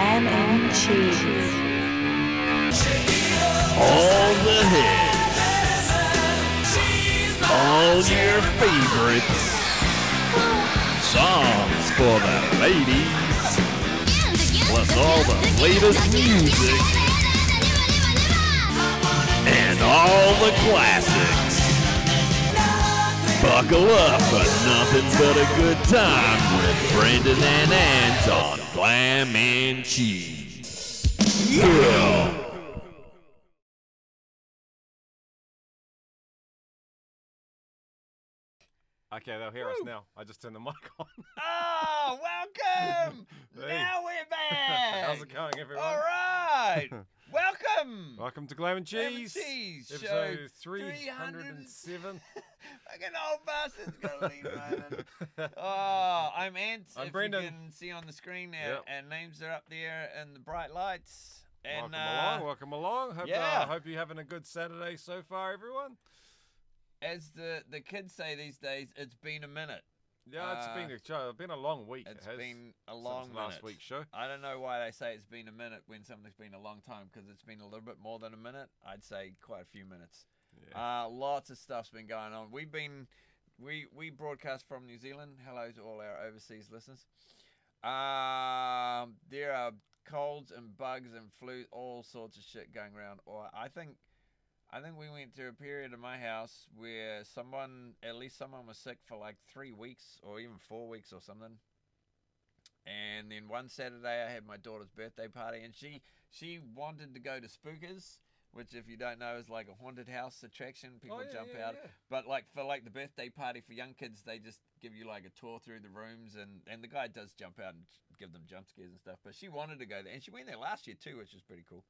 Glam and Cheese. All the hits. All your favorites. Songs for the ladies. Plus all the latest music. And all the classics. Buckle up for nothing but a good time with Brandon and Ant on Glam and Cheese. Yeah. Okay, they'll hear us now. I just turned the mic on. Oh, welcome! Hey. Now we're back. How's it going, everyone? All right. welcome. Welcome to Glam and Glam and Cheese. Cheese, show episode 300. 307. Fucking old bastard's gonna leave running. Oh, I'm Ant. I'm if Brendan. you can see on the screen now, Yep. and names are up there in the bright lights. And welcome uh, along, welcome along. Hope, yeah. uh, hope you're having a good Saturday so far, everyone. as the the kids say these days, it's been a minute. Yeah, it's Uh, been a show. It's been a long week. It's it has, been a since long last minute. week's show. I don't know why they say it's been a minute when something's been a long time because it's been a little bit more than a minute. I'd say quite a few minutes. Yeah. Uh, lots of stuff's been going on. We've been, we we broadcast from New Zealand. Hello to all our overseas listeners. Um, there are colds and bugs and flu, all sorts of shit going around. Or I think, I think we went through a period in my house where someone, at least someone, was sick for like three weeks or even four weeks or something. And then one Saturday, I had my daughter's birthday party, and she she wanted to go to Spookers, which, if you don't know, is like a haunted house attraction. People Oh, yeah, jump yeah, out. yeah. But like for like the birthday party for young kids, they just give you like a tour through the rooms, and and the guy does jump out and give them jump scares and stuff. But she wanted to go there, and she went there last year too, which is pretty cool.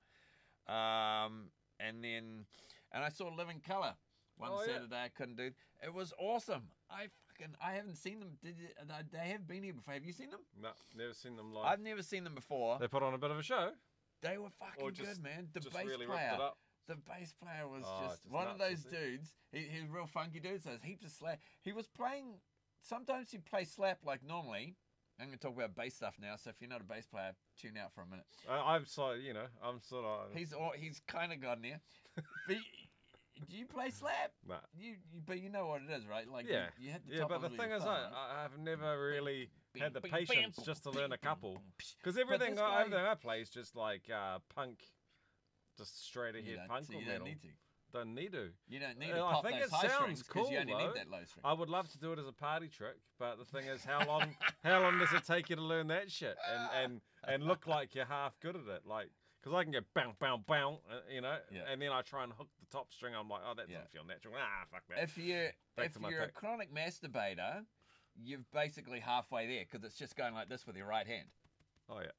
Um, and then and I saw Living Colour one Oh, yeah. Saturday. I couldn't do. It was awesome. I fucking I haven't seen them. Did you, they have been here before? Have you seen them? No, never seen them live. I've never seen them before. They put on a bit of a show. They were fucking just- good, man. The bass really player, ripped it up. the bass player was Oh, just just one of those was he? dudes. He, he's a real funky dude. So there's heaps of slap. He was playing. Sometimes he'd play slap like normally. I'm gonna talk about bass stuff now. So if you're not a bass player, tune out for a minute. I, I'm so you know, I'm sort of. He's all, he's kind of gotten there. but y- do you play slap? Nah. You, you but you know what it is, right? Like Yeah, you, hit the yeah, but of the thing is, thumb, I, I've never really had the patience just to learn a couple. Because everything, this I, everything I play is just like uh, punk, just straight You ahead punk so or you metal. don't need to. Don't need to. You don't need to I think those it high sounds strings because you cool, only though. need that low string. I would love to do it as a party trick, but the thing is, how long, how long does it take you to learn that shit and and and look like you're half good at it? Like, because I can go bow bow bow, uh, you know, Yeah. and then I try and hook the top string. I'm like, oh, that Yeah. doesn't feel natural. Ah, fuck that. if you Back if to my you're a pick. chronic masturbator, you're basically halfway there because it's just going like this with your right hand. oh yeah.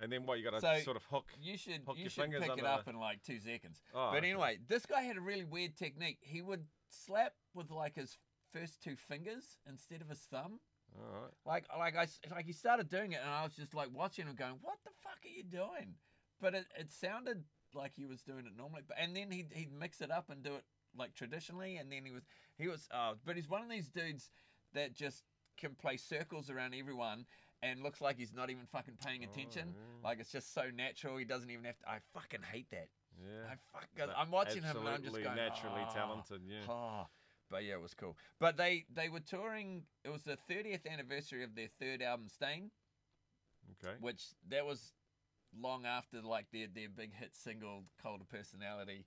And then what? You got to So, sort of hook. You should Hook you your should fingers pick it up the- in like two seconds. Oh, but okay. anyway, this guy had a really weird technique. He would slap with like his first two fingers instead of his thumb. All right. Like like I like he started doing it, and I was just like watching him, going, "What the fuck are you doing?" But it, it sounded like he was doing it normally. But and then he'd he'd mix it up and do it like traditionally, and then he was he was. Uh, but he's one of these dudes that just can play circles around everyone. And looks like he's not even fucking paying oh, attention. yeah. Like it's just so natural. He doesn't even have to. I fucking hate that. Yeah. I fuck, I'm watching him and I'm just absolutely going. naturally "Oh, talented. Yeah. Oh, but yeah, it was cool. But they they were touring. It was the 30th anniversary of their third album, Stain, Okay. which that was long after like their their big hit single, Cult of Personality,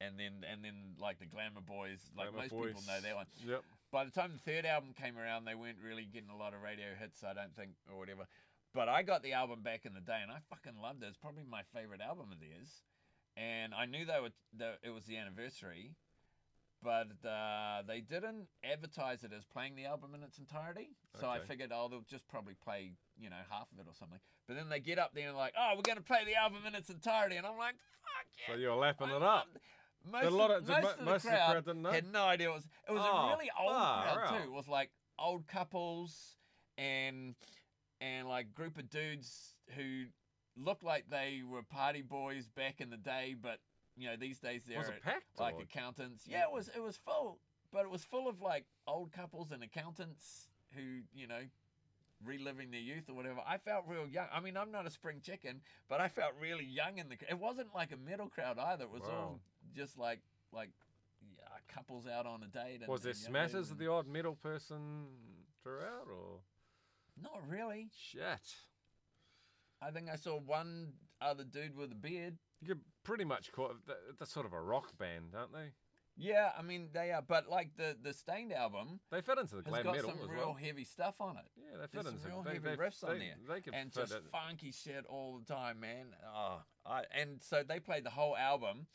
and then and then like the Glamour Boys. Like Glamour most people Boys. know that one. Yep. By the time the third album came around, they weren't really getting a lot of radio hits. I don't think, or whatever. But I got the album back in the day, and I fucking loved it. It's probably my favorite album of theirs. And I knew they were the, it was the anniversary, but uh, they didn't advertise it as playing the album in its entirety. So I figured, oh, they'll just probably play you know half of it or something. But then they get up there and like, oh, we're going to play the album in its entirety, and I'm like, fuck yeah! So you're lapping I it up. Most, Did a lot of, of- most, mo- of the most of the crowd crowd didn't know? had no idea. It was it was Oh, a really old crowd out. too. It was like old couples and and like group of dudes who looked like they were party boys back in the day, but you know these days they're packed? like or- accountants. Yeah, it was it was full, but it was full of like old couples and accountants who you know reliving their youth or whatever. I felt real young. I mean, I'm not a spring chicken, but I felt really young in the. It wasn't like a metal crowd either. It was all Wow. Just like like yeah, couples out on a date. And, Was there and smatters of the odd metal person throughout, or Not really. shit? I think I saw one other dude with a beard. You could pretty much caught. that's sort of a rock band, aren't they? Yeah, I mean they are, but like the the Stained album They fit into the glam metal has glam got some real heavy stuff on it. Yeah, they fit There's some into real they, heavy they, riffs they, on there, They could and just it. funky shit all the time, man. Oh, I, and so they played the whole album,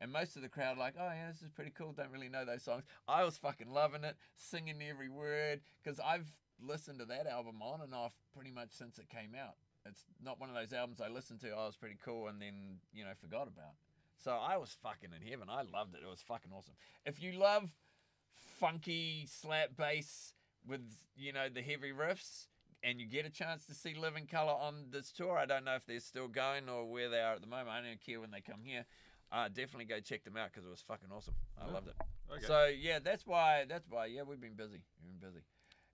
and most of the crowd like, oh yeah, this is pretty cool. Don't really know those songs. I was fucking loving it, singing every word, because I've listened to that album on and off pretty much since it came out. It's not one of those albums I listened to. Oh, it was pretty cool, and then you know forgot about. So I was fucking in heaven. I loved it. It was fucking awesome. If you love funky slap bass with you know the heavy riffs and you get a chance to see Living Colour on this tour, I don't know if they're still going or where they are at the moment. I don't care when they come here. Uh, definitely go check them out because it was fucking awesome. I loved it. Okay. So yeah, that's why. That's why. Yeah, we've been busy. We've been busy,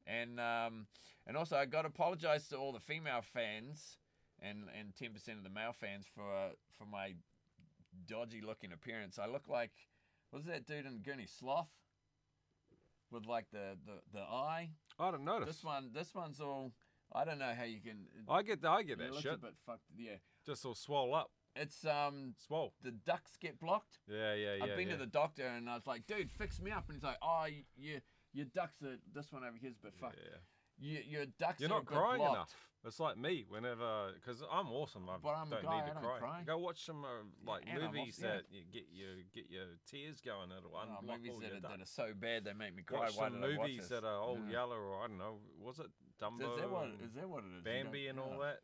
and um, and also I got to apologize to all the female fans and and ten percent of the male fans for for my dodgy looking appearance. I look like was that dude in Goonies Sloth with like the the, the eye. I don't notice. This one, this one's all. I don't know how you can. I get I get that shit. a bit fucked. Yeah, Just all swole up, it's um swole. the ducts get blocked. Yeah, yeah, yeah. I've been yeah. to the doctor and I was like, dude, fix me up. And he's like, oh, you, your ducts are, this one over here's a bit fucked. Yeah. You, your ducts You're are not crying enough. It's like me whenever, because I'm awesome. I But I'm don't guy, need to I cry. cry. Go watch some uh, like I'm movies yeah. that you get your get your tears going. It'll Oh, unblock movies all that your are, that are so bad they make me cry. Watch Why some I watch movies that are old Yeah. yellow or I don't know. Was it Dumbo? Is that what? Is that what it is? Bambi and all that.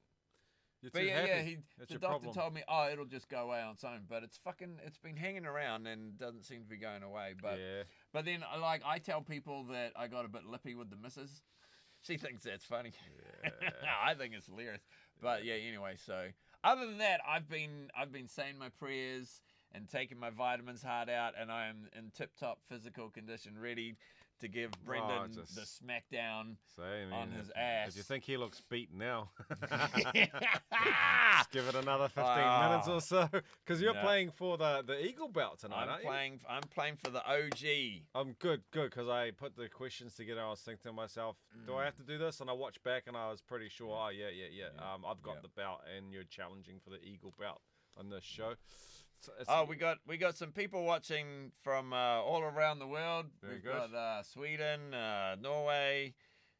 You're But yeah, happy. yeah, he, That's the doctor problem. told me, oh, it'll just go away on its own. But it's fucking, it's been hanging around and doesn't seem to be going away. But yeah. But then, uh, like, I tell people that I got a bit lippy with the missus. She thinks that's funny. I think it's hilarious. But yeah, anyway. So other than that, I've been I've been saying my prayers and taking my vitamins hard out, and I am in tip top physical condition, ready to give Brendan just- the smackdown. On his ass. If you think he looks beaten now, just give it another 15 minutes Ah. or so. Because you're No. playing for the, the Eagle Belt tonight, I'm aren't you? playing. I'm playing for the OG. I'm good, good, because I put the questions together. I was thinking to myself, do I have to do this? And I watched back, and I was pretty sure. Oh yeah, yeah, yeah. Mm. Yeah. Um, I've got Yeah. the belt, and you're challenging for the Eagle Belt on this show. It's- Oh, we got we got some people watching from uh, all around the world. Very We've good. got uh, Sweden, uh, Norway.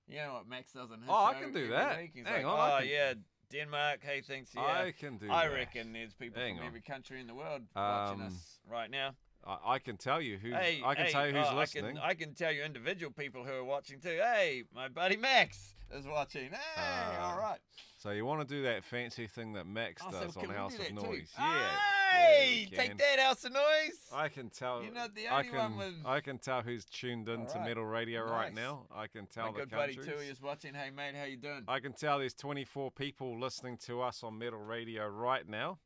You know what Max does on his Oh, I show can do every that. week? He's Hang like, on, I oh can- yeah, Denmark. Hey, thanks. Yeah, I can do. That. I that. reckon there's people Hang from on. every country in the world watching Um, us right now. I, I can tell you who's. Hey, I can hey, tell you who's oh, listening. I can, I can tell you individual people who are watching too. Hey, my buddy Max is watching. Hey, Uh, all right. So you want to do that fancy thing that Max Oh, does can on House of that too? Noise? Yeah. Hey, yeah, take that, House of Noise. I can tell. You're not the I only can. one with- I can tell who's tuned in to Metal Radio right now. I can tell my the good buddy countries. Tui is watching. Hey, mate, how you doing? I can tell there's 24 people listening to us on Metal Radio right now.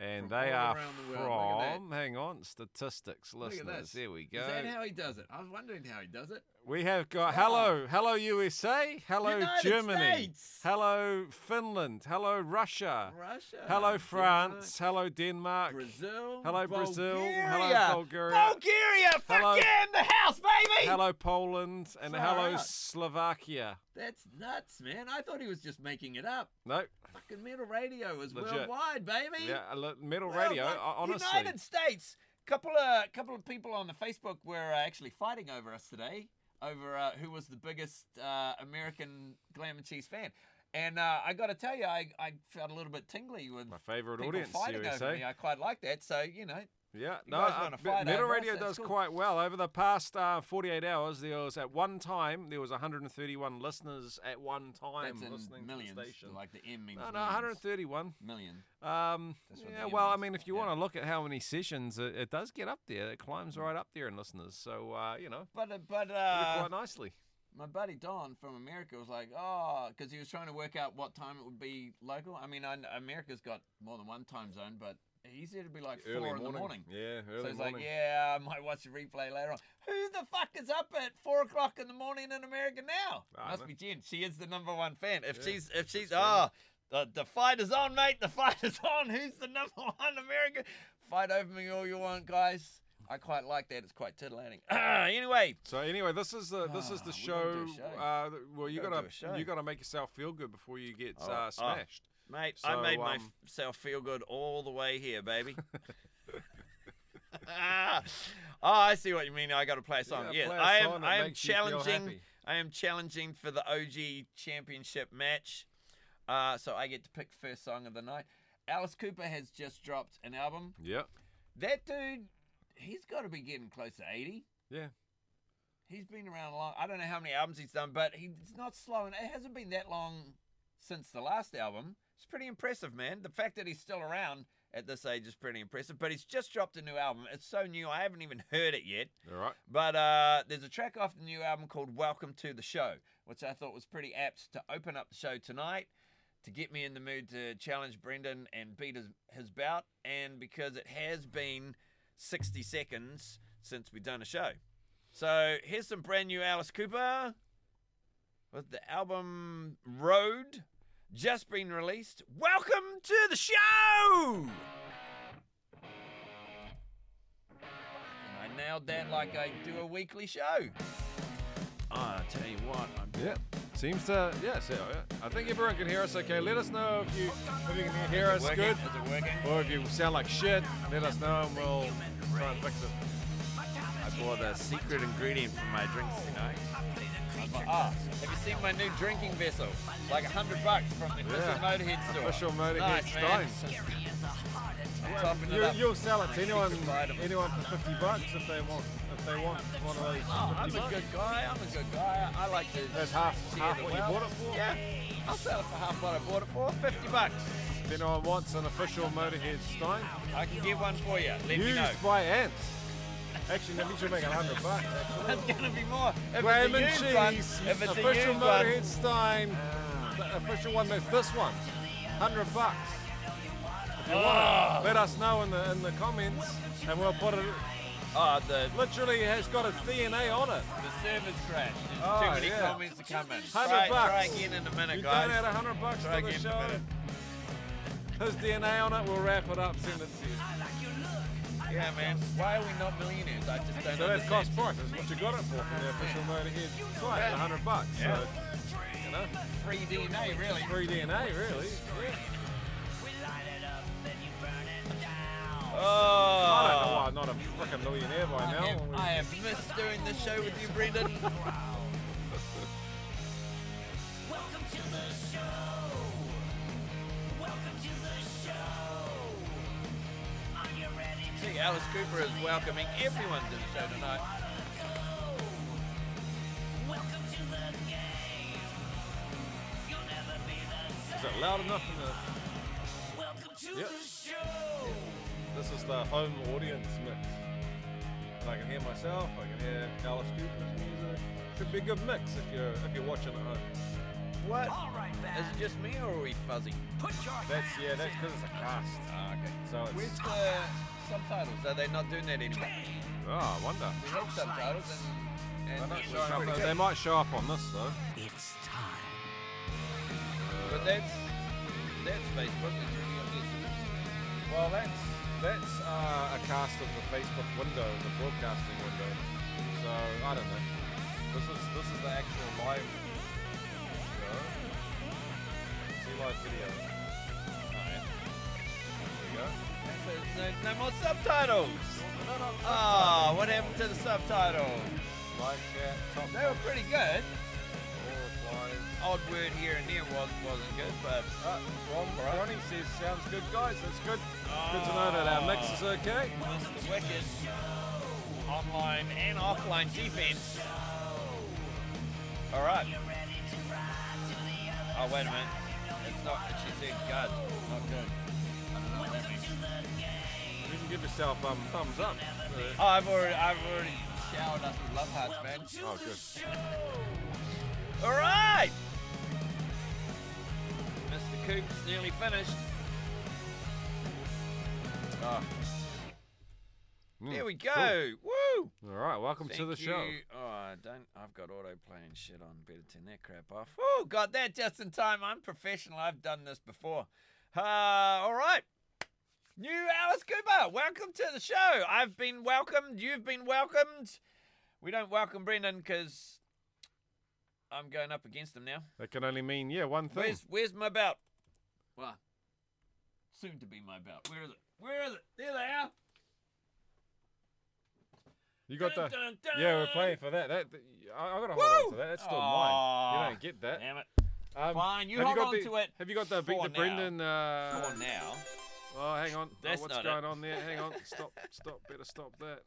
And From they are the world. Look at that. from, hang on, statistics Look at listeners. this. There we go. Is that how he does it? I was wondering how he does it. We have got Wow. hello, hello USA, hello United Germany, States. hello Finland, hello Russia, Russia. hello Denmark, France, hello Denmark, Brazil. hello Brazil, Bulgaria. hello Bulgaria, Bulgaria. Fuck Hello. yeah, in the house, baby. hello Poland, and Far hello out. Slovakia. That's nuts, man. I thought he was just making it up. No, Fucking metal radio is Legit. worldwide, baby. yeah, Metal Well, Radio. ho- honestly, United States. Couple of couple of people on the Facebook were uh, actually fighting over us today, over uh, who was the biggest uh, American Glam and Cheese fan. And uh, I got to tell you, I, I felt a little bit tingly with my favorite people audience, fighting over me. I quite like that. So you know, Yeah, no, uh, wanna Me- fight Metal Radio does cool. quite well. Over the past uh, 48 hours, there was at one time there was 131 listeners at one time that's listening in millions. to the station. Like the M means no, no, millions. 131. million. Um, yeah, well, I mean, if you Yeah. want to look at how many sessions, it, it does get up there. It climbs right up there in listeners. So, uh, you know, But uh, but uh, quite nicely. my buddy Don from America was like, oh, because he was trying to work out what time it would be local. I mean, I, America's got more than one time zone, but he said it'd be like Early four in the morning. Yeah, early So he's morning. like, yeah, I might watch the replay later on. Who the fuck is up at four o'clock in the morning in America now? I Must be Jen. She is the number one fan. If Yeah, she's, if she's, oh, the, the fight is on, mate. The fight is on. Who's the number one American? Fight over me all you want, guys. I quite like that. It's quite titillating. anyway, So anyway, this is the this is Ah, the we show. gotta do a show. Uh, well, you gotta gotta do a show. you gotta make yourself feel good before you get Oh, uh, oh. Mate, I made um, myself feel good all the way here, baby. oh, I see what you mean. I got to play a song. Yeah, yes, play a I am. I am makes you feel challenging. I am challenging for the OG championship match. Uh, so I get to pick first song of the night. Alice Cooper has just dropped an album. Yeah, That dude, he's got to be getting close to eighty. yeah. He's been around a long. I don't know how many albums he's done, but he's not slowing. It hasn't been that long since the last album. It's pretty impressive, man. The fact that he's still around at this age is pretty impressive. But he's just dropped a new album. It's so new, I haven't even heard it yet. All right. But uh, there's a track off the new album called "Welcome to the Show," which I thought was pretty apt to open up the show tonight, to get me in the mood to challenge Brendan and beat his, his bout, and because it has been 60 seconds since we've done a show. So here's some brand new Alice Cooper with the album Road just been released. Welcome to the show! I nailed that like I do a weekly show. Ah, I tell you what, I'm Yeah. Seems to yeah. So, yeah. I think everyone can hear us. Okay. Let us know if you if you can hear us working? good, Is it working? or if you sound like shit. Let us know and we'll try and fix it. I bought a secret ingredient for my drinks tonight. Ah, have you seen my new drinking vessel? Like a hundred bucks from the official Yeah. Motorhead store. Official Motorhead nice. Stein. I'm topping it You, you'll sell it to anyone, anyone for fifty bucks if they want, if they want one of those. Oh, I'm 50 a good guy. I'm a good guy. I like to. That's half, half what you bought it for. Yeah, I'll sell it for half what I bought it for. Fifty bucks. If anyone wants an official Motorhead Stein, I can get one for you. Let me know. used by ants. Actually, that means you'll make hundred bucks. Actually. It's gonna be more. If Graham and one, cheese, if it's official one, Motorhead Stein, the official one. That's this one, hundred bucks. If you want Oh. it, ah. let us know in the in the comments, and we'll put it. oh, the Literally has got its DNA on it. the server's crashed. There's Oh, too many yeah. comments to come in. 100 Try, bucks. try again in a minute, You guys. donate a hundred bucks Try to the a show. His DNA on it. We'll wrap it up. Send it to you. Yeah, man. Why are we not millionaires? I just don't know. So that's cost price. That's what you got it for from the official Motorhead site. Yeah. A hundred bucks. Yeah. So you know, Free DNA, really. free DNA really. Oh. I don't know why I'm not a freaking millionaire by I now. have, I have missed doing the show with you, Brendan. I Alice Cooper is welcoming everyone to the show tonight. Is it loud enough in the? Yep. This is the home audience mix. And I can hear myself. I can hear Alice Cooper's music. Should be a good mix if you're if you're watching at home. What? Is it just me or are we fuzzy? That's yeah. That's because it's a cast. Ah, okay. So it's. Where's the subtitles? Are they not doing that anymore? Oh, I wonder. We had subtitles and, They're and not it showing up. They, they might show up on this though. It's time. But that's that's Facebook. It's really on this. Well, that's that's uh, a cast of the Facebook window, the broadcasting window. So I don't know. This is this is the actual live live video. Oh. There you go. There's no, no more subtitles. Ah, what happened to the subtitles? Live chat, top They were pretty good. all. Odd word here and there was wasn't good, but Uh, Ron, Ronnie says sounds good, guys. That's good. Good to know that our mix is okay. Mr. Wicked online and offline defense. All right. Oh wait a minute. Not. She said God. Not good. I don't know what that means. You can give yourself um thumbs up. Oh, I've already, I've already showered us with love hearts, man. oh, good. All right. Mr. Coop's nearly finished. Oh, Mm, there we cool. go. Woo! All right, welcome to the Thank show. Oh, I don't. I've got autoplay and shit on. Better turn that crap off. Oh, got that just in time. I'm professional. I've done this before. Uh, all right. New Alice Cooper, welcome to the show. I've been welcomed. You've been welcomed. We don't welcome Brendan because I'm going up against him now. That can only mean yeah one thing. Where's Where's my belt? Well, soon to be my belt. Where is it? Where is it? There they are. You got the Dun, dun, dun. yeah. We're playing for that. That, that- I, I got to hold on to that. That's still Aw. mine. You don't get that. Damn it. Um, Fine, you have hold got on the, to it Have you got the beat the now. Brendan? Uh, For now. Oh, hang on. That's Oh, That's what's not going it. on there? Hang on. Stop. Stop. Better stop that.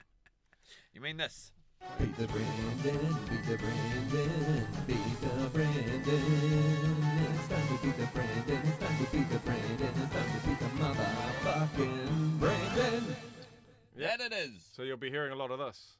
You mean this? Beat the Brandon, beat the Brandon, beat the Brandon. It's time to beat the Brandon, Yeah. Is. So you'll be hearing a lot of this.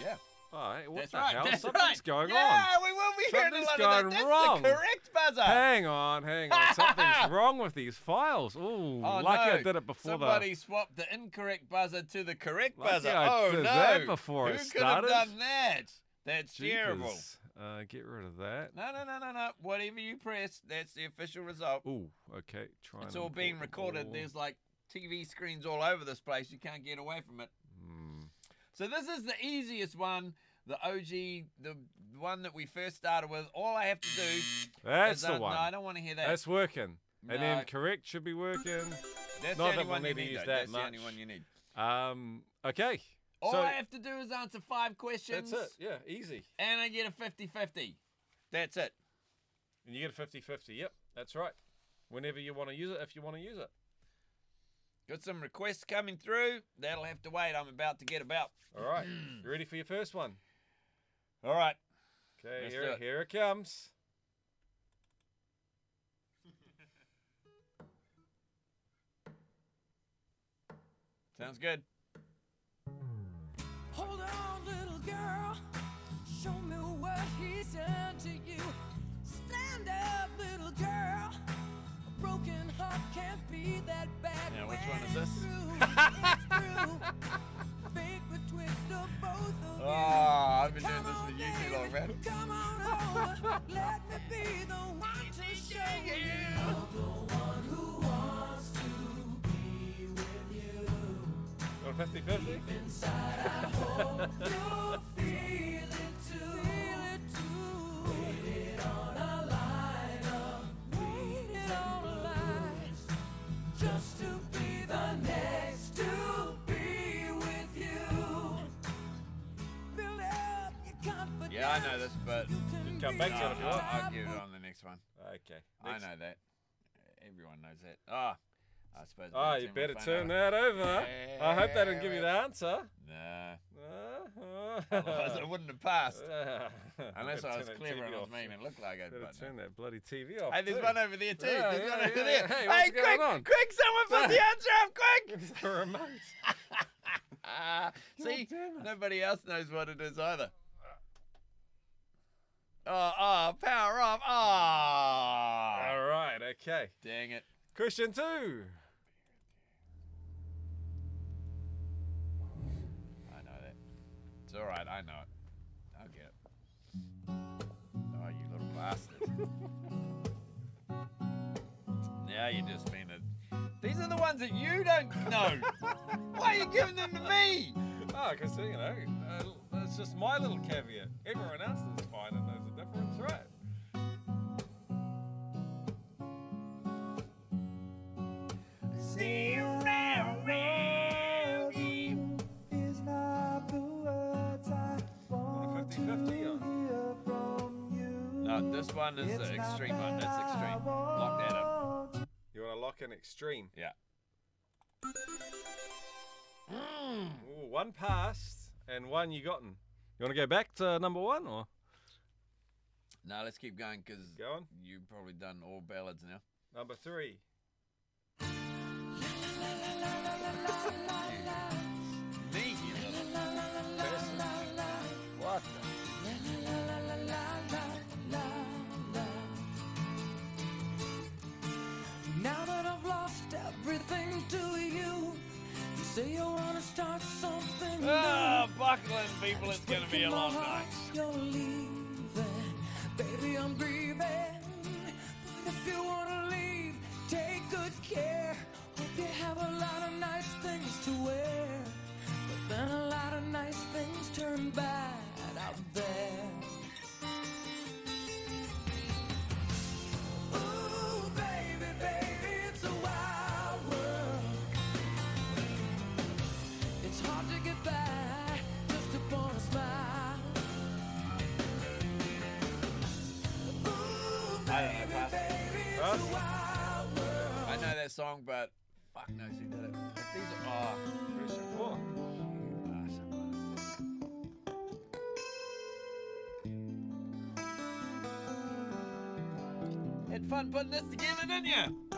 Yeah. Oh, hey, what That's the right. hell? That's Something's right. going yeah, we will be hearing a lot going of that. That's wrong. the correct buzzer. Hang on, hang on. Something's wrong with these files. Ooh, Oh, lucky no. I did it before Somebody swapped the incorrect buzzer to the correct Lucky buzzer. I oh did no! that before Who it could have done that? That's the. terrible. Uh, get rid of that. No, no, no, no, no. Whatever you press, that's the official result. Ooh, okay. Try it's all being recorded. ball. There's like TV screens all over this place. You can't get away from it. Hmm. So this is the easiest one, the OG, the one that we first started with. All I have to do That's is the one. No, I don't want to hear that. That's working. And then correct should be working. That's not the that only we'll one you need to need. use that That's the only one you need. Um. Okay. All so I have to do is answer five questions. that's it. Yeah, easy. And I get a 50-50. That's it. And you get a 50-50. Yep, that's right. Whenever you want to use it, if you want to use it. Got some requests coming through. That'll have to wait. I'm about to get about. All right. you ready for your first one? All right. Okay, here, it. here it comes. Sounds good. Hold on, little girl. Show me what he's done to you. Stand up, little girl broken heart can't be that bad. Yeah, which one is this? oh, I've been doing this for you too long, man. Come on over, let me be the one to show you. Or 50 50. Yeah, I know this, but come back to it if you I'll, want. I'll get it on the next one. Okay. I know that. Everyone knows that. Ah, I suppose. Oh, you better turn that over. I hope that didn't give you the answer. Nah. Uh, Otherwise, I wouldn't have passed. uh, Unless I was clever and I was off. mean and looked like it. Better But turn no. that bloody TV off. Hey, there's too. one over there too. Yeah, there's yeah, one over yeah. there. Hey, what's quick, quick! Someone put the answer up, quick! It's the remote. Ah, see, nobody else knows what it is either. Oh, oh, power off. Oh, ah. All right. Okay. dang it. Question two. I know that. It's all right. I know it. I'll get it. Oh, you little bastard. now you just mean it. These are the ones that you don't know. Why are you giving them to me? Ah, oh, because, you know, uh, that's just my little caveat. Everyone else is fine and knows the difference, right? See you now, round you is not the words I want 50-50 or? hear from you. No, this one is the It's not extreme one. that That's extreme. Lock that up. You want to lock in extreme. Yeah. Hmm. Ooh, one passed and one you gotten. You want to go back to number one or no, let's keep going because Going? you've probably done all ballads now. Number three. Me, you little person. What? the- Now that I've lost everything to you, you say you wanna start something. Ah, new. Ah, buckling people, it's going to be a long night baby. I'm grieving. But if you wanna leave, take good care. Hope you have a lot of nice things to wear. But then a lot of nice things turn bad out there. Song, but fuck knows who did it. These are, oh, ah, some bastard. Had fun putting this together, didn't you?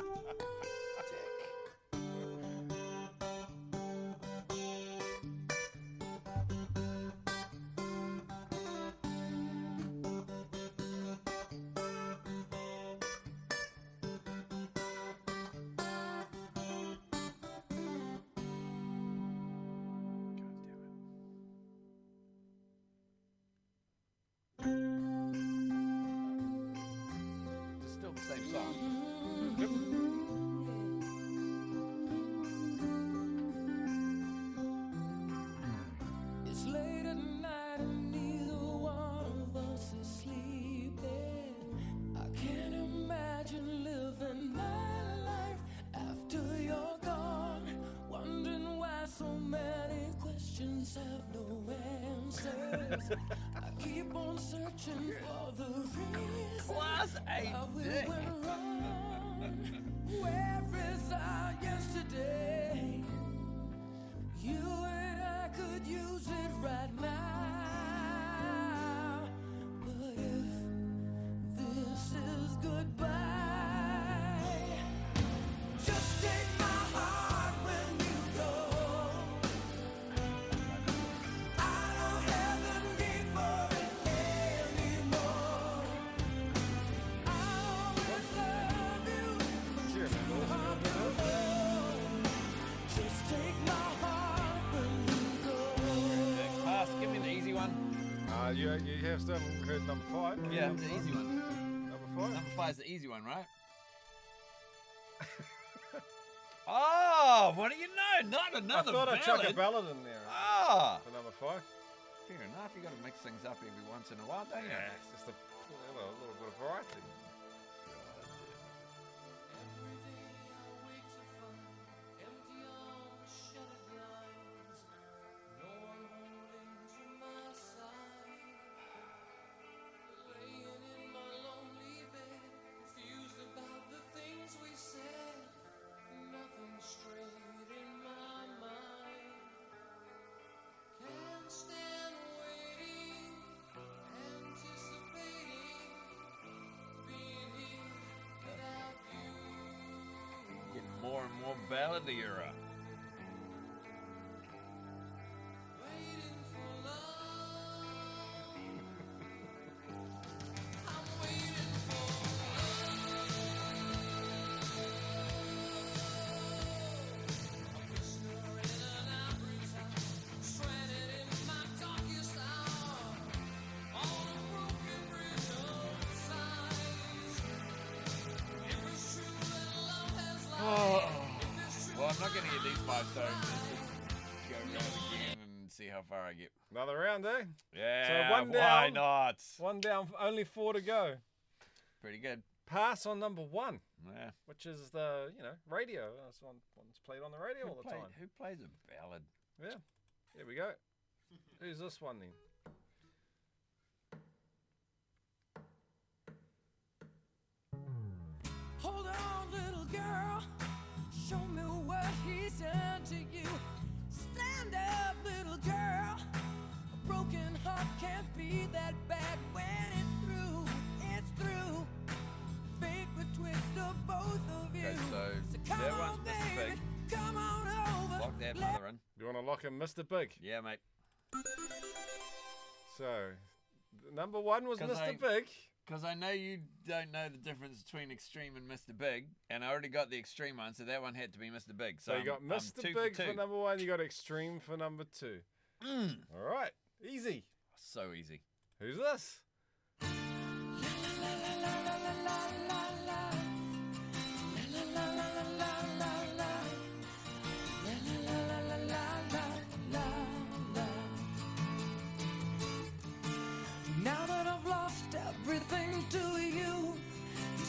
Five? Is the easy one, right? oh, what do you know? Not I another thought I'd ballad. chuck a ballad in there Ah, for number five. fair enough. You got to mix things up every once in a while, don't you? Yeah, it's just a, a a little bit of variety. More balladier. Five stars. Let's go round again and see how far I get. Another round, eh? Yeah, one why down. not? One down, only four to go. Pretty good. Pass on number one, Yeah. which is the, you know, radio. That's one, one's played on the radio Who, all the play- time. who plays a ballad? Yeah. Here we go. Who's this one then? Hold on, little girl. Show me what he's done to you. Stand up, little girl. A broken heart can't be that bad when it's through. It's through. Fate would twist of both of you. Okay, so come that on, baby. Big. Come on over. Lock that mother in. You want to lock in Mr. Big? Yeah, mate. So, number one was 'Cause Mr. I- Big. Because I know you don't know the difference between Extreme and Mr. Big, and I already got the Extreme one, so that one had to be Mr. Big. So, So you I'm- got I'm Mr. two Big for, for, number one, you got Extreme for number two. Mm. All right, easy. So easy. Who's this? Now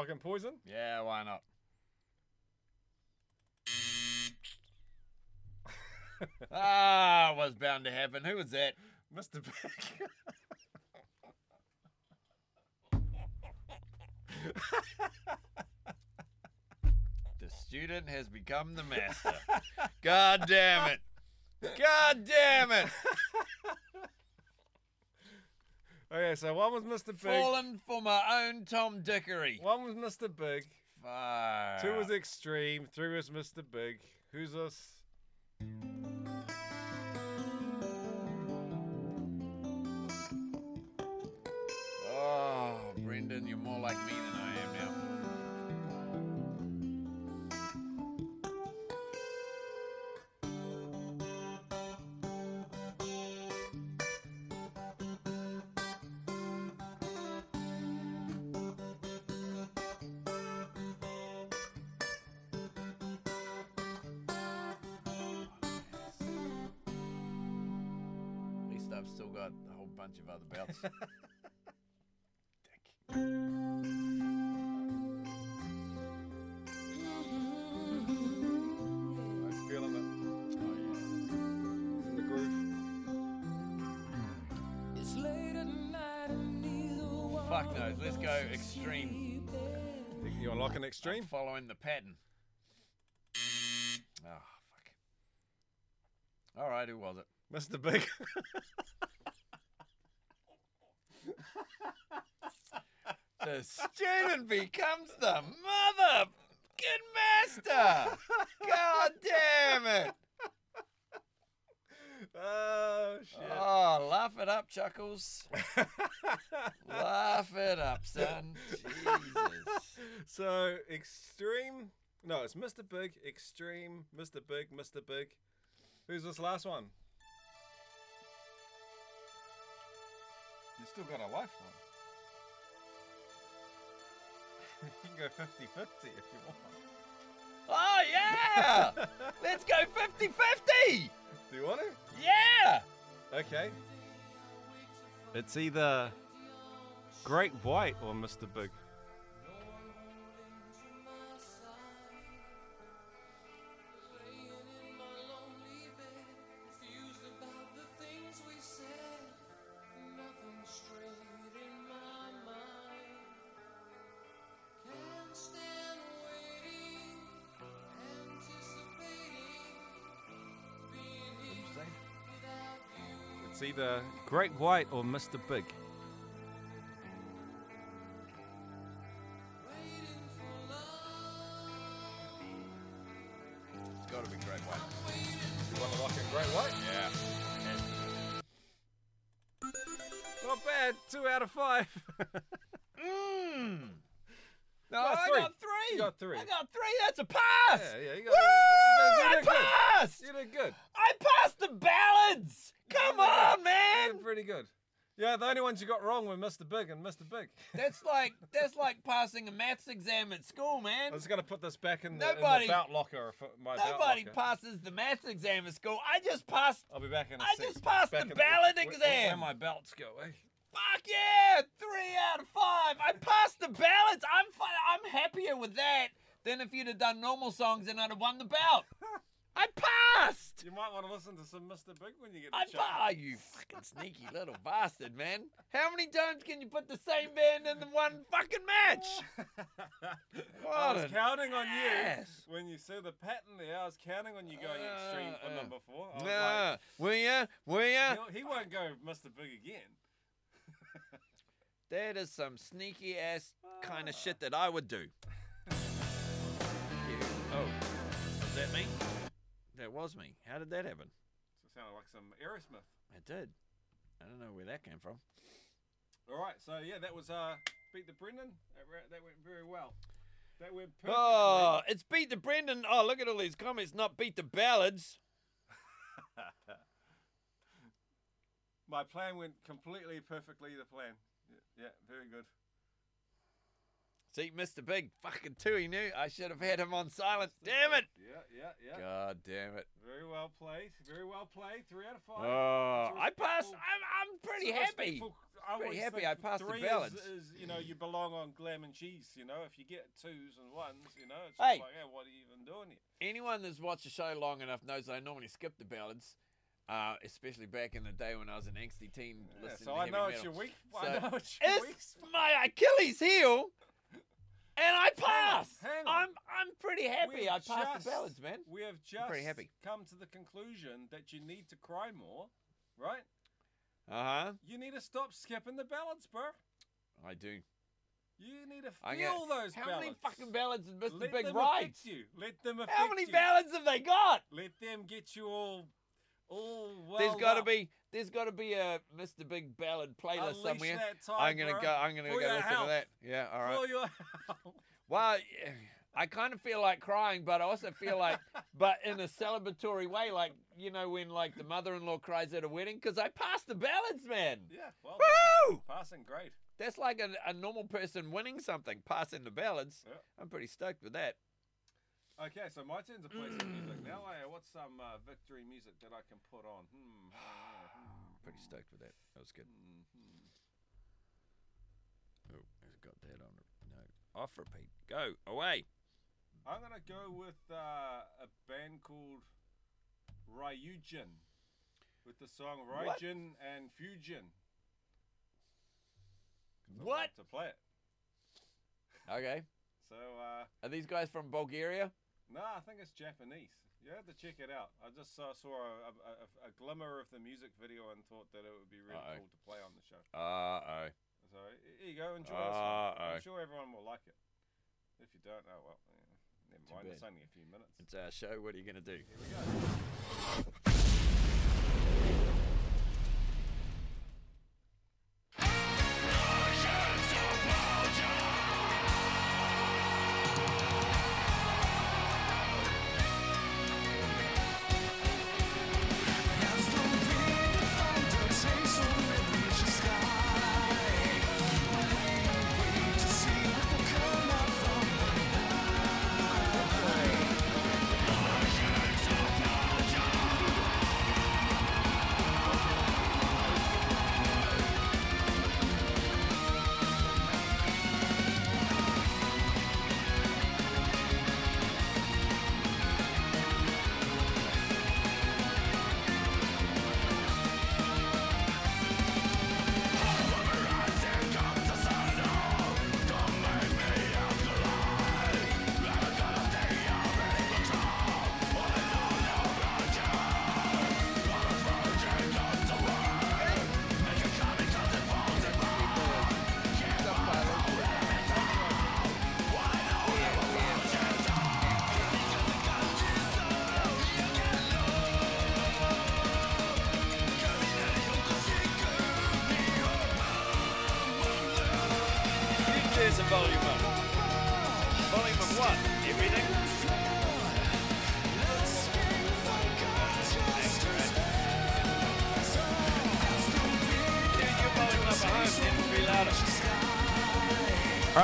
You want to lock in poison? Yeah, why not? ah, was bound to happen. Who was that? Mr. Big. The student has become the master. God damn it. God damn it. Okay, so one was Mr. Big. Fallen for my own Tom Dickory. One was Mr. Big. Fuck. Two was Extreme. Three was Mr. Big. Who's this? Oh, Brendan, you're more like me than I I've still got a whole bunch of other belts. Dick. I'm feeling it. Oh, yeah. In the groove. It's late at night and Fuck knows. Let's go extreme. sleeping. You want to lock in Extreme? Following the pattern. Oh, fuck. All right, who was it? Mr. Big. The student becomes the mother good master. God damn it. oh, shit. Oh, laugh it up, Chuckles. laugh it up, son. Jesus. so, Extreme. No, it's Mr. Big, Extreme, Mr. Big, Mr. Big. Who's this last one? You still got a lifeline. you can go 50 50 if you want. Oh, yeah. Let's go 50 50. Do you want to? Yeah. Okay. It's either Great White or Mr. Big. Either Great White or Mr. Big. Mr. Big and Mr. Big. That's like that's like passing a maths exam at school, man. I was gonna put this back in the, in Nobody- the belt locker. For my belt Nobody locker. passes the maths exam at school. I just passed. I'll be back in a I sec. just passed Back the in ballot where- where- exam. Where my belts go, eh? Fuck yeah! Three out of five. I passed the ballots. I'm fi- I'm happier with that than if you'd have done normal songs and I'd have won the belt. I passed. You might want to listen to some Mr. Big when you get I passed. You fucking sneaky little bastard, man. How many times can you put the same band in the one fucking match? I was counting on ass. you when you see the pattern there. I was counting on you going extreme for Uh, uh. number four. Was Nah, will ya? Will ya? he won't go Mr. Big again. That is some sneaky ass kind of shit that I would do. Yeah. Oh, was that me? That was me. How did that happen? So it sounded like some Aerosmith. It did. I don't know where that came from. All right, so yeah, that was uh, beat the Brendan. That, that went very well. That went perfectly. Oh, it's beat the Brendan. Oh, look at all these comments. Not beat the ballads. My plan went completely perfectly. The plan. Yeah, yeah very good. See, Mr. Big, fucking two. He knew I should have had him on silent. Damn it! Yeah, yeah, yeah. God damn it. Very well played. Very well played. Three out of five. Oh, I passed. I'm, I'm pretty happy. I Pretty happy I passed the three ballads. Is, is, you know, you belong on glam and cheese. You know, if you get twos and ones, you know, it's Hey. like, hey, what are you even doing here? Anyone that's watched the show long enough knows I normally skip the ballads, uh, especially back in the day when I was an angsty teen Yeah, so to I heavy know it's your weak. So, I know it's your weak. It's my Achilles heel, and I Hang on, passed. hang on. I'm I'm pretty happy. We've I passed just- the ballads, man. We have just pretty happy. come to the conclusion that you need to cry more, right? Uh huh. You need to stop skipping the ballads, bro. I do. You need to feel get- those How ballads. many fucking ballads did Mr. Let Big them write? you. Let them affect How many you. ballads have they got? Let them get you all, Oh, all well. there's got to be there's got to be a Mr. Big ballad playlist somewhere. Time, I'm gonna bro, go. I'm gonna for go listen to that. Yeah. All right. For your. Well, I kind of feel like crying, but I also feel like, but in a celebratory way, like you know when like the mother-in-law cries at a wedding, because I passed the ballads, man. Yeah, well, Woo! passing great. That's like a, a normal person winning something, passing the ballads. Yeah. I'm pretty stoked with that. Okay, so my turn to play some music now. eh? what's some uh, victory music that I can put on? Hmm. I don't. Pretty stoked with that. That was good. Hmm, hmm. Oh, got that on. No, off repeat. Go away. I'm gonna go with uh, a band called Ryujin with the song What? Ryujin and. 'Cause I What? like To play it. Okay. So uh, Are these guys from Bulgaria? No, I think it's Japanese. You have to check it out. I just uh, saw a, a, a, glimmer of the music video and thought that it would be really Uh-oh. cool to play on the show. Uh oh. So here you go, enjoy. Uh-oh. I'm sure everyone will like it. If you don't, oh well, yeah, never mind. It's only a few minutes. It's our show. What are you gonna do? Here we go.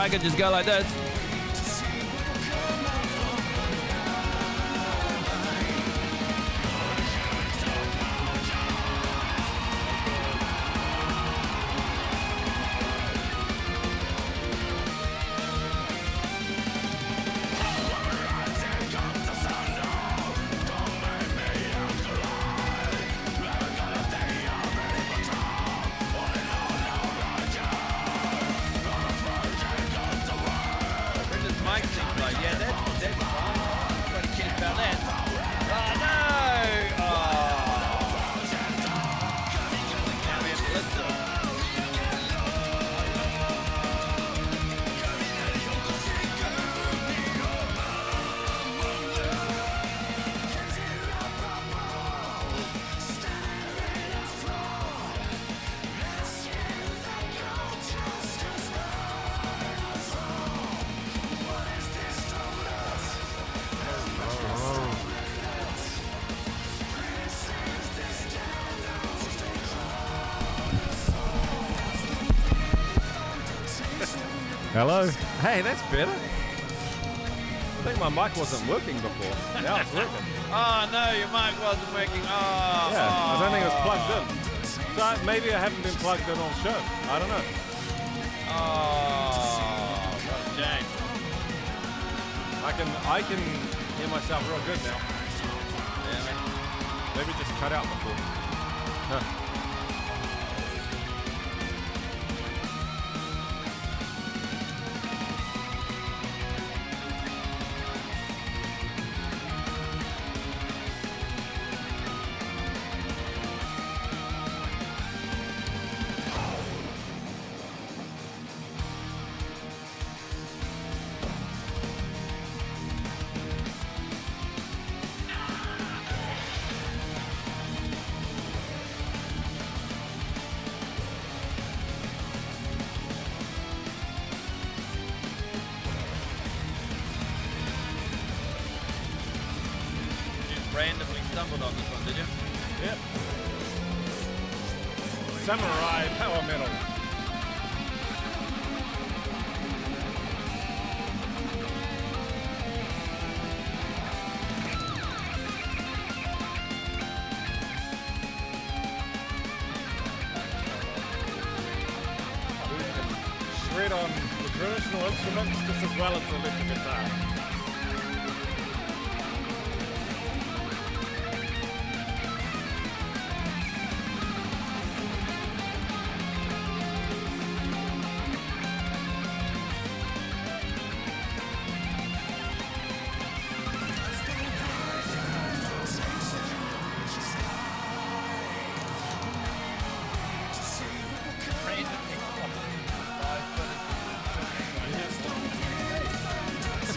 I could just go like this. Hello. Hey, that's better. I think my mic wasn't working before. Now it's working. Oh no, your mic wasn't working. Oh, Yeah, I don't think it was plugged in. So maybe I haven't been plugged in all show. I don't know. Oh, what a shame. I can I can hear myself real good now. Really? Maybe just cut out before. Huh.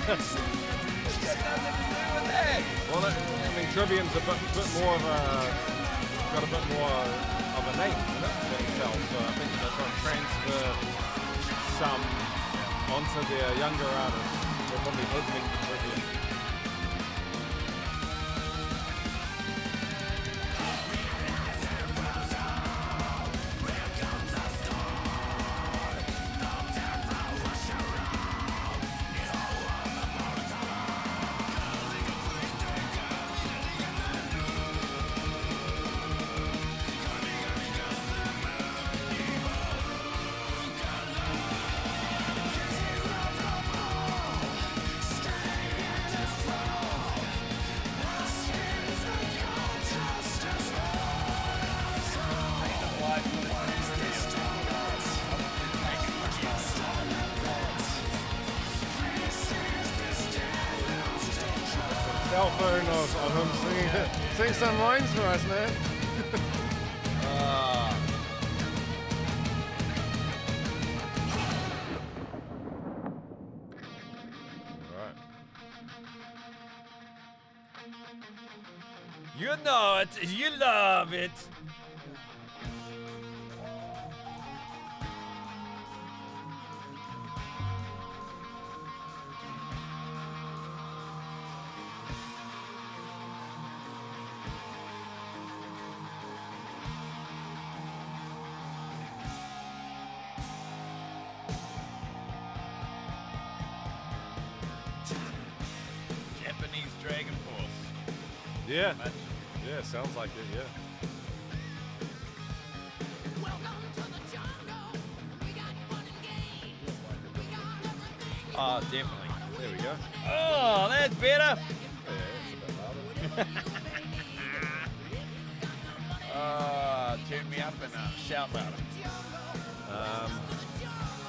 Well, I mean, Trivium's a bit, bit more of a got a bit more of a name for themselves, so I think they're trying to transfer some onto their younger artists. They're probably opening for Yeah, yeah, sounds like it, yeah. Oh, definitely. There we go. Oh, that's better. Yeah, it's a bit louder. Uh, tune me up and uh, shout louder. Um,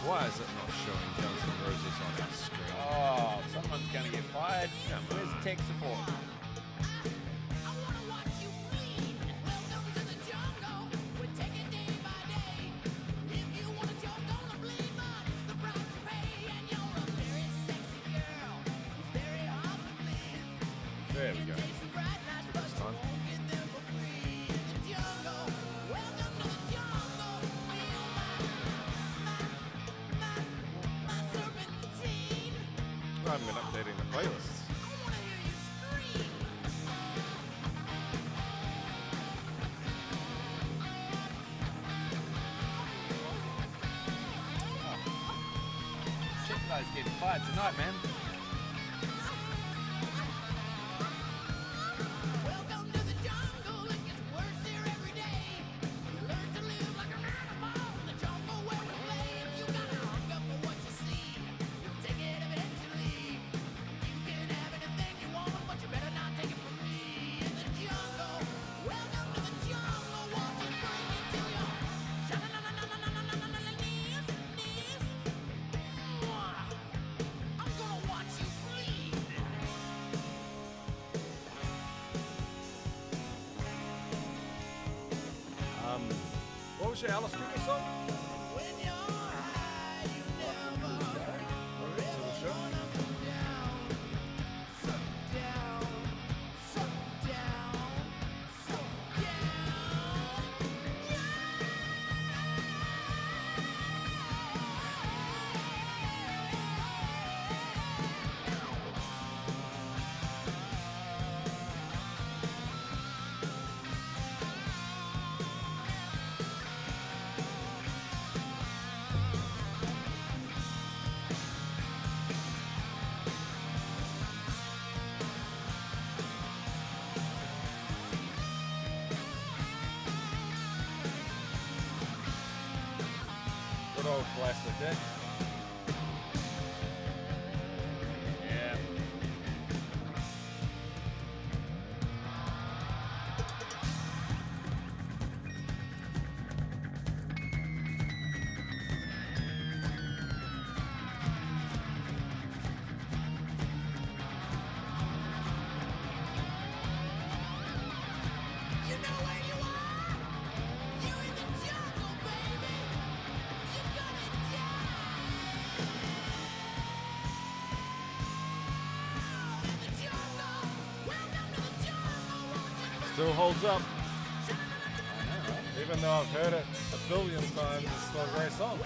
why is it not showing Guns N' Roses on our screen? Oh, someone's gonna get fired. Where's tech support? Old classic, holds up. Even though I've heard it a billion times, it's still a great song.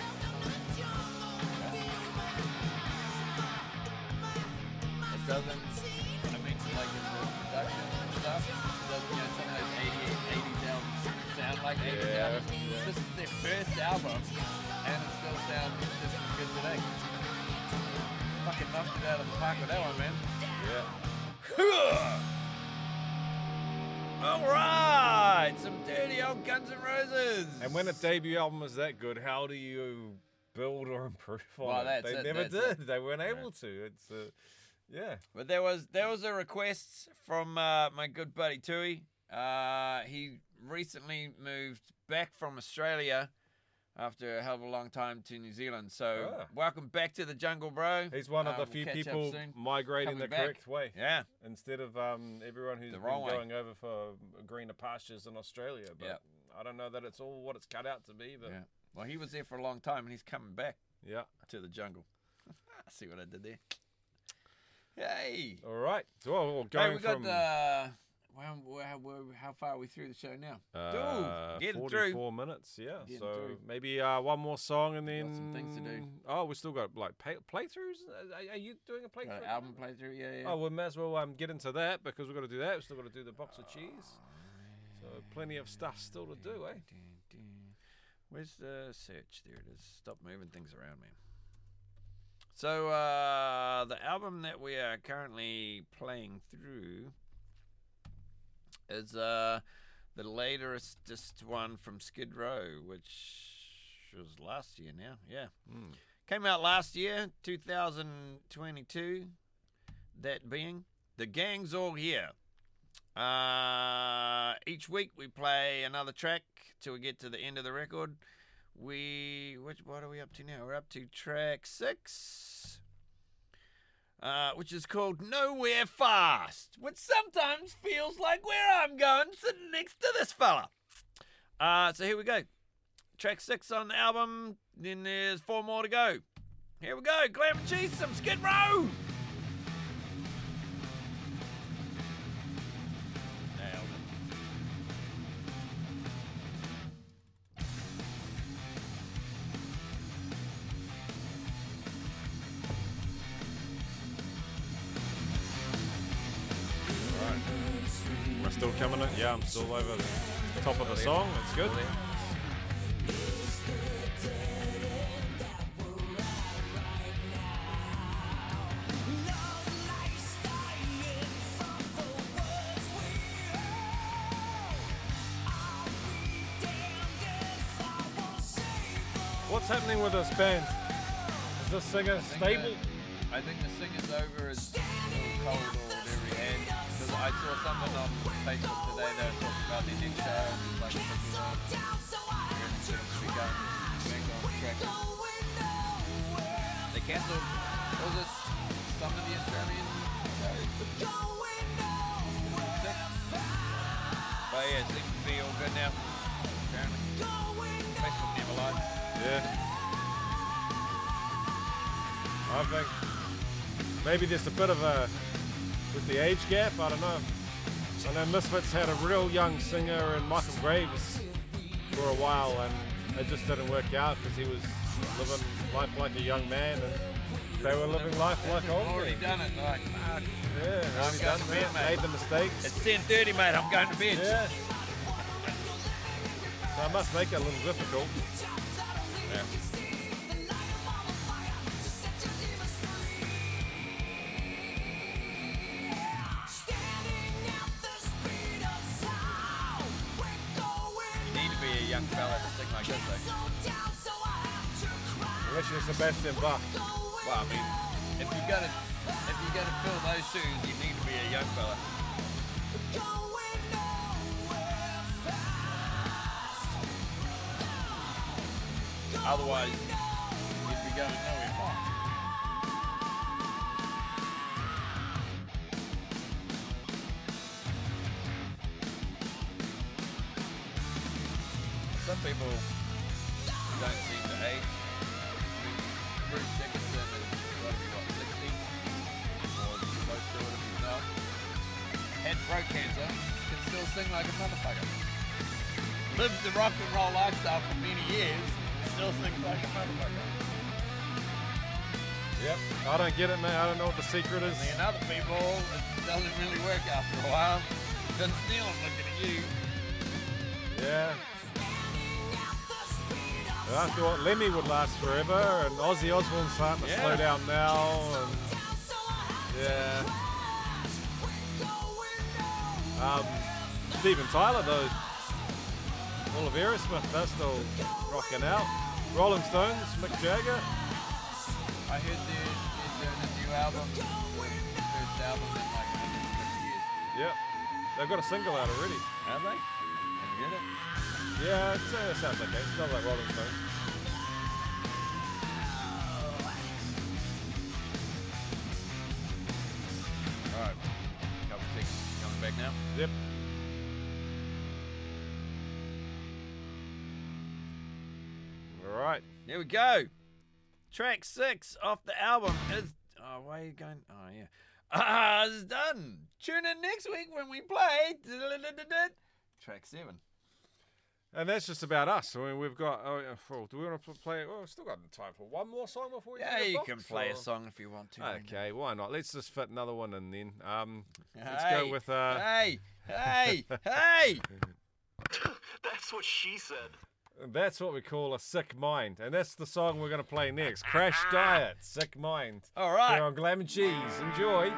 N' Roses. And when a debut album is that good, how do you build or improve on Well, it? they it, never did. They weren't able to. It's uh, yeah. But there was there was a request from uh, my good buddy Tui. Uh, he recently moved back from Australia after a hell of a long time to New Zealand. So Ah. welcome back to the jungle, bro. He's one of Uh, the we'll few people migrating Coming the back. correct way Yeah, instead of um, everyone who's been way. going over for greener pastures in Australia. But Yep. I don't know that it's all what it's cut out to be. But yeah. Well, he was there for a long time, and he's coming back yeah. to the jungle. See what I did there? Hey. All right. So well, Hey, going we got from the. Well, how, how far are we through the show now? uh, Dude, getting 44 through. minutes. Yeah. Getting so through. maybe uh, one more song and then got some things to do. Oh, we still got like pay- playthroughs. Uh, Are, are you doing a playthrough? Got an album playthrough? Yeah, yeah. Oh, we may as well um, get into that because we've got to do that. We've still got to do the box of cheese. Plenty of stuff still to do, eh? Where's the search? There it is. Stop moving things around, man. So uh, the album that we are currently playing through is uh, the latest one from Skid Row, which was last year now. Yeah, Mm. came out last year, 2022. That being the gang's all here. Uh, each week we play another track till we get to the end of the record. We which what are we up to now? We're up to track six, uh, which is called "Nowhere Fast," which sometimes feels like where I'm going, sitting next to this fella. Uh, so here we go. Track six on the album. Then there's four more to go. Here we go. Glam cheese, some Skid Row. coming in. Yeah, I'm still over the top of the song. It's good. What's happening with this band? Is this singer stable? I think the singer's over his corridor with every hand because I saw someone Facebook today was talking about show. Like. They cancelled, was it, some of the Australian? But yeah, seems to be all good now. Apparently. Facebook never lied. Yeah. I think maybe there's a bit of a with the age gap. I don't know. I know Misfits had a real young singer in Michael Graves for a while, and it just didn't work out because he was living life like a young man, and they were living life like old Already done it, like, fuck. Yeah, already done that, bed, mate. made the mistake. It's 10.30, mate. I'm going to bed. Yeah. So I must make it a little difficult. Unless you're Sebastian Bach. Well, I mean, if you gotta, if you gotta fill those shoes, you need to be a young fella. Otherwise, you'd be going nowhere I don't get it, man. I don't know what the secret is. And other people, it doesn't really work after a while. Neil, I'm looking at you. Yeah. I thought Lemmy would last forever, and Ozzy Osbourne's starting to Yeah. slow down now, and yeah. Um, Steven Tyler, though, all of Aerosmith, they're still rocking out. Rolling Stones, Mick Jagger. I heard they're, album, first album in like 150 years. Yep. They've got a single out already. Have they? Have you heard it? Yeah, it's, uh, it sounds okay. It sounds like Rolling Stones. Alright. Couple seconds. Coming back now. Yep. All right. Here we go. Track six off the album is. Oh, why are you going? Oh, yeah. Ah, it's done. Tune in next week when we play. Track seven. And that's just about us. I mean, we've got. Oh, yeah, oh, do we want to play? Oh, we've still got time for one more song before we Yeah, the you box, can play a song if you want to. Brendan. Okay, why not? Let's just fit another one in then. Um, let's go with. Uh, Hey, hey, hey! That's what she said. That's what we call a sick mind, and that's the song we're going to play next. Crash Diet, Sick Mind. All right. Here on Glam and Cheese. Enjoy.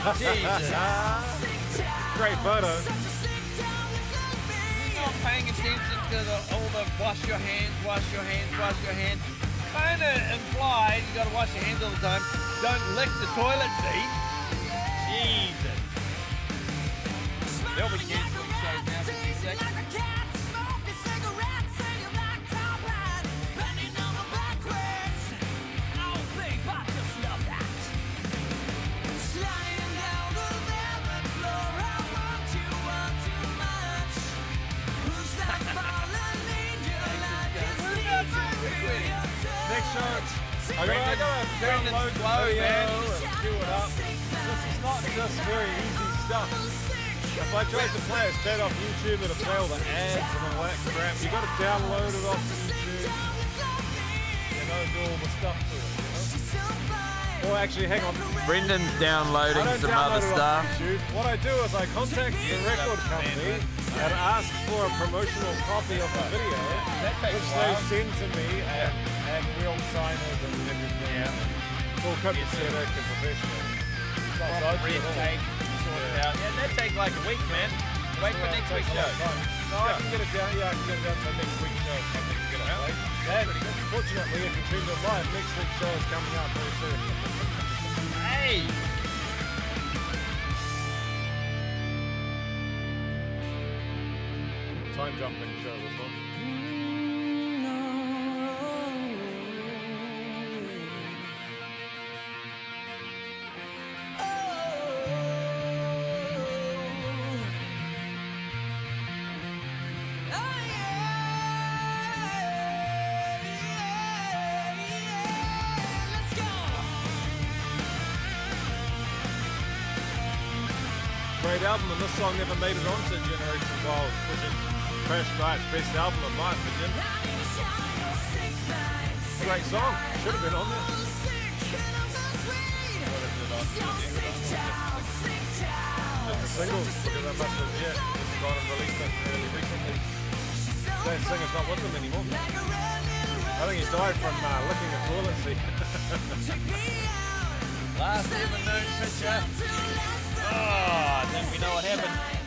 Jesus. Great photo. Such a sick child you could be. not paying attention to the, all the wash your hands, wash your hands, wash your hands. Kind of implies you got to wash your hands all the time. Don't lick the toilet seat. Jesus. I gotta Brendan's download the slow, video man. and queue it up. This is not just very easy stuff. If I tried to play it straight off YouTube, it'd play all the ads and all that crap. You gotta download it off YouTube. You know, do all the stuff to it, you know? Or actually, hang on. Brendan's downloading some download other stuff. What I do is I contact the record company and ask for a promotional copy of the video, which they send to me, and, and we'll sign it and everything. Yeah. All copacetic and professional. It's not dodgy Red tape, sort it out. Yeah, that takes like a week, man. Wait for next it week's show. No, I can get it down. Yeah, I can get it down to next week's show. I think get it right. And fortunately, if you tuned in live, next week's show is coming up very soon. Hey! Time jumping show this one. Album, and this song never made it onto Generation Wild, which is Crash Diet's best album in my opinion. Great song, should have been on there. It's a single because I must have yeah, just gone and released it really recently. That singer's not with them anymore. I think he died from uh, licking a toilet seat. Last ever known picture. Oh, We know what happened.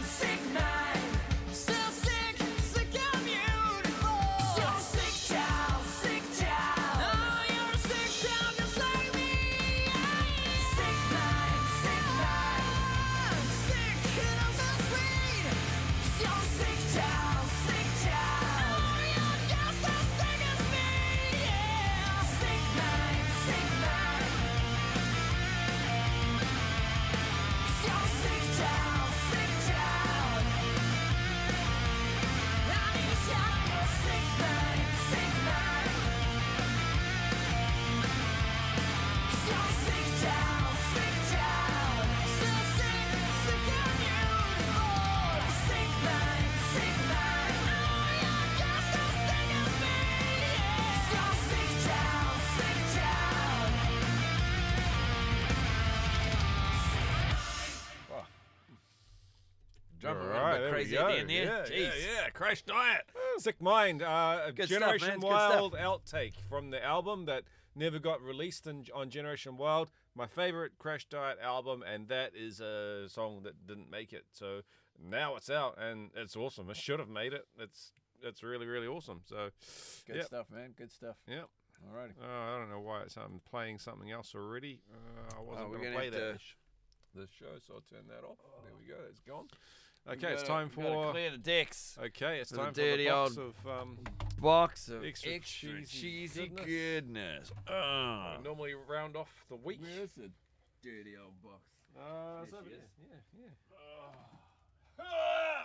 Crazy at the end there. Yeah, yeah, Jeez. yeah. Crash Diet. Sick Mind. Uh, a Good stuff, Generation man. It's good stuff. Wild outtake from the album that never got released in, on Generation Wild. My favorite Crash Diet album, and that is a song that didn't make it. So now it's out, and it's awesome. It should have made it. It's it's really really awesome. So Good Yep. stuff, man. Good stuff. yeah. Alrighty. Uh, I don't know why it's I'm playing something else already. Uh, I wasn't Oh, we're going to gonna play that to- this, this show, so I'll turn that off. There we go. It's gone. We Okay, it's gotta- time for. clear the decks. Okay, it's for the time dirty for the box old- of. Um, Box of Extra extra, cheesy cheesy, goodness. goodness. I Uh, normally round off the week. where's the dirty old box? Uh, it's There over she there. is. Yeah, yeah.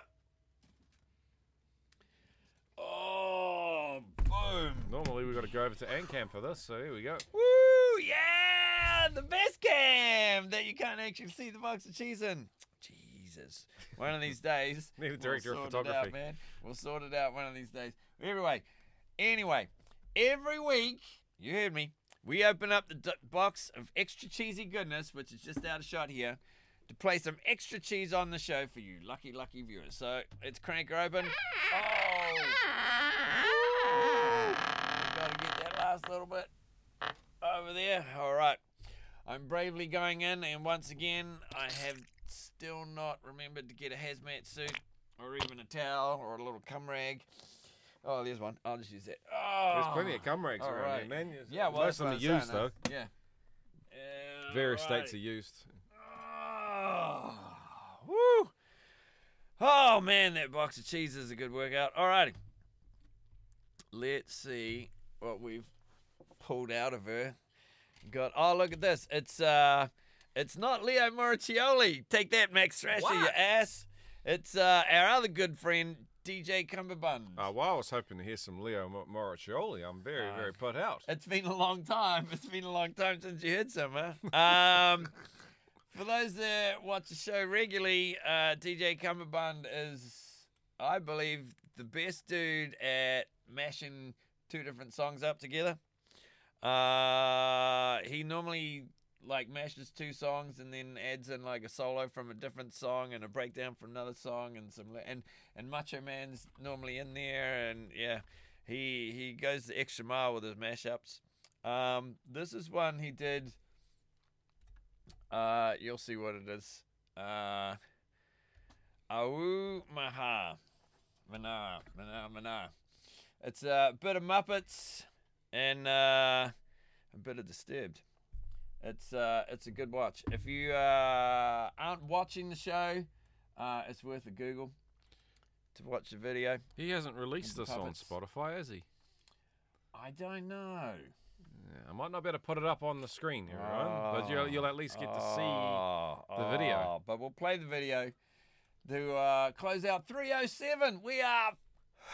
Oh, boom. Normally we've got to go over to Ancam for this, so here we go. Woo! Yeah, the best cam that you can't actually see the box of cheese in. Jesus, one of these days. Need a we'll director of sort It photography. out, man. We'll sort it out one of these days. Anyway, anyway, every week you heard me. We open up the d- box of extra cheesy goodness, which is just out of shot here, to play some extra cheese on the show for you, lucky, lucky viewers. So let's crank open. Oh, gotta get that last little bit over there. All right. I'm bravely going in, and once again, I have still not remembered to get a hazmat suit or even a towel or a little cum rag. Oh, there's one. I'll just use that. Oh, There's plenty of cum rags around right. here, man. There's- Yeah, well, most of them are I was used saying, though. Yeah. Various states are used. Oh, woo. Oh man, that box of cheese is a good workout. Alrighty. Let's see what we've pulled out of her. Got oh look at this. It's uh it's not Leo Moracchioli. Take that, Max Thrasher, you ass. It's uh our other good friend DJ Cummerbund. Uh, well, I was hoping to hear some Leo Mo- Moracchioli. I'm very, Uh, very put out. It's been a long time. It's been a long time since you heard some, huh? Um, for those that watch the show regularly, uh, DJ Cummerbund is, I believe, the best dude at mashing two different songs up together. Uh, he normally like mashes two songs and then adds in like a solo from a different song and a breakdown from another song and some and and Macho Man's normally in there and yeah, he he goes the extra mile with his mashups. Um, this is one he did. Uh, you'll see what it is. Uh, Au Maha, Mana, Mana, Mana. It's a bit of Muppets and uh, a bit of Disturbed. It's uh, it's a good watch. If you uh, aren't watching the show, uh, it's worth a Google to watch the video. He hasn't released this on. Spotify, has he? I don't know. Yeah, I might not be able to put it up on the screen, everyone, but you'll, you'll at least get to see. Oh, the video. oh, But we'll play the video to uh, close out 307. We are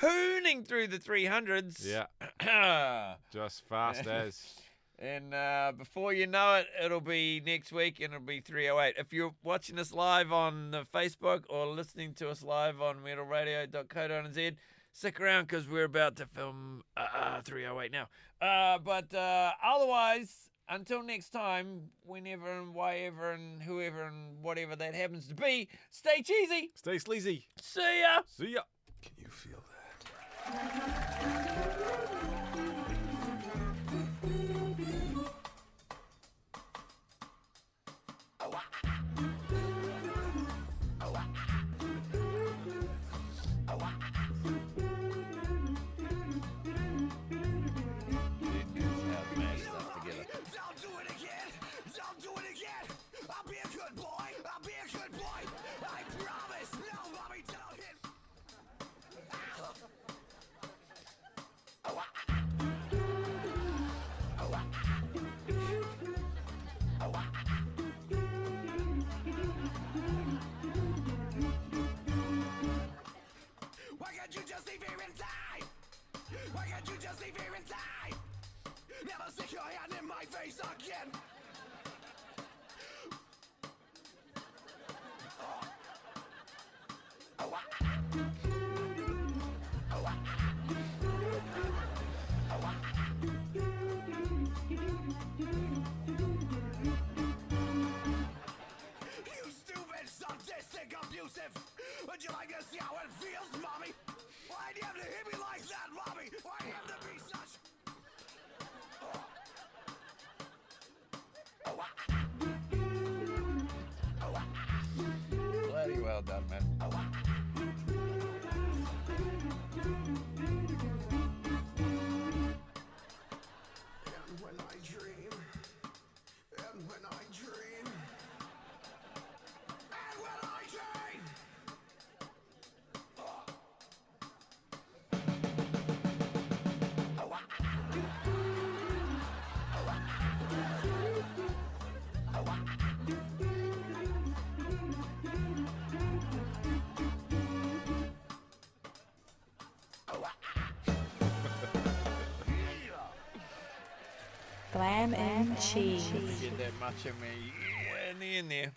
hooning through the 300s. Yeah, just fast as. And uh, before you know it, it'll be next week and it'll be 308. If you're watching us live on the Facebook or listening to us live on metalradio.co.nz, stick around because we're about to film uh, 308 now. Uh, but uh, otherwise, until next time, whenever and wherever and whoever and whatever that happens to be, stay cheesy. Stay sleazy. See ya. See ya. Can you feel that? Glam and cheese. Get that much of me yeah, in the end there.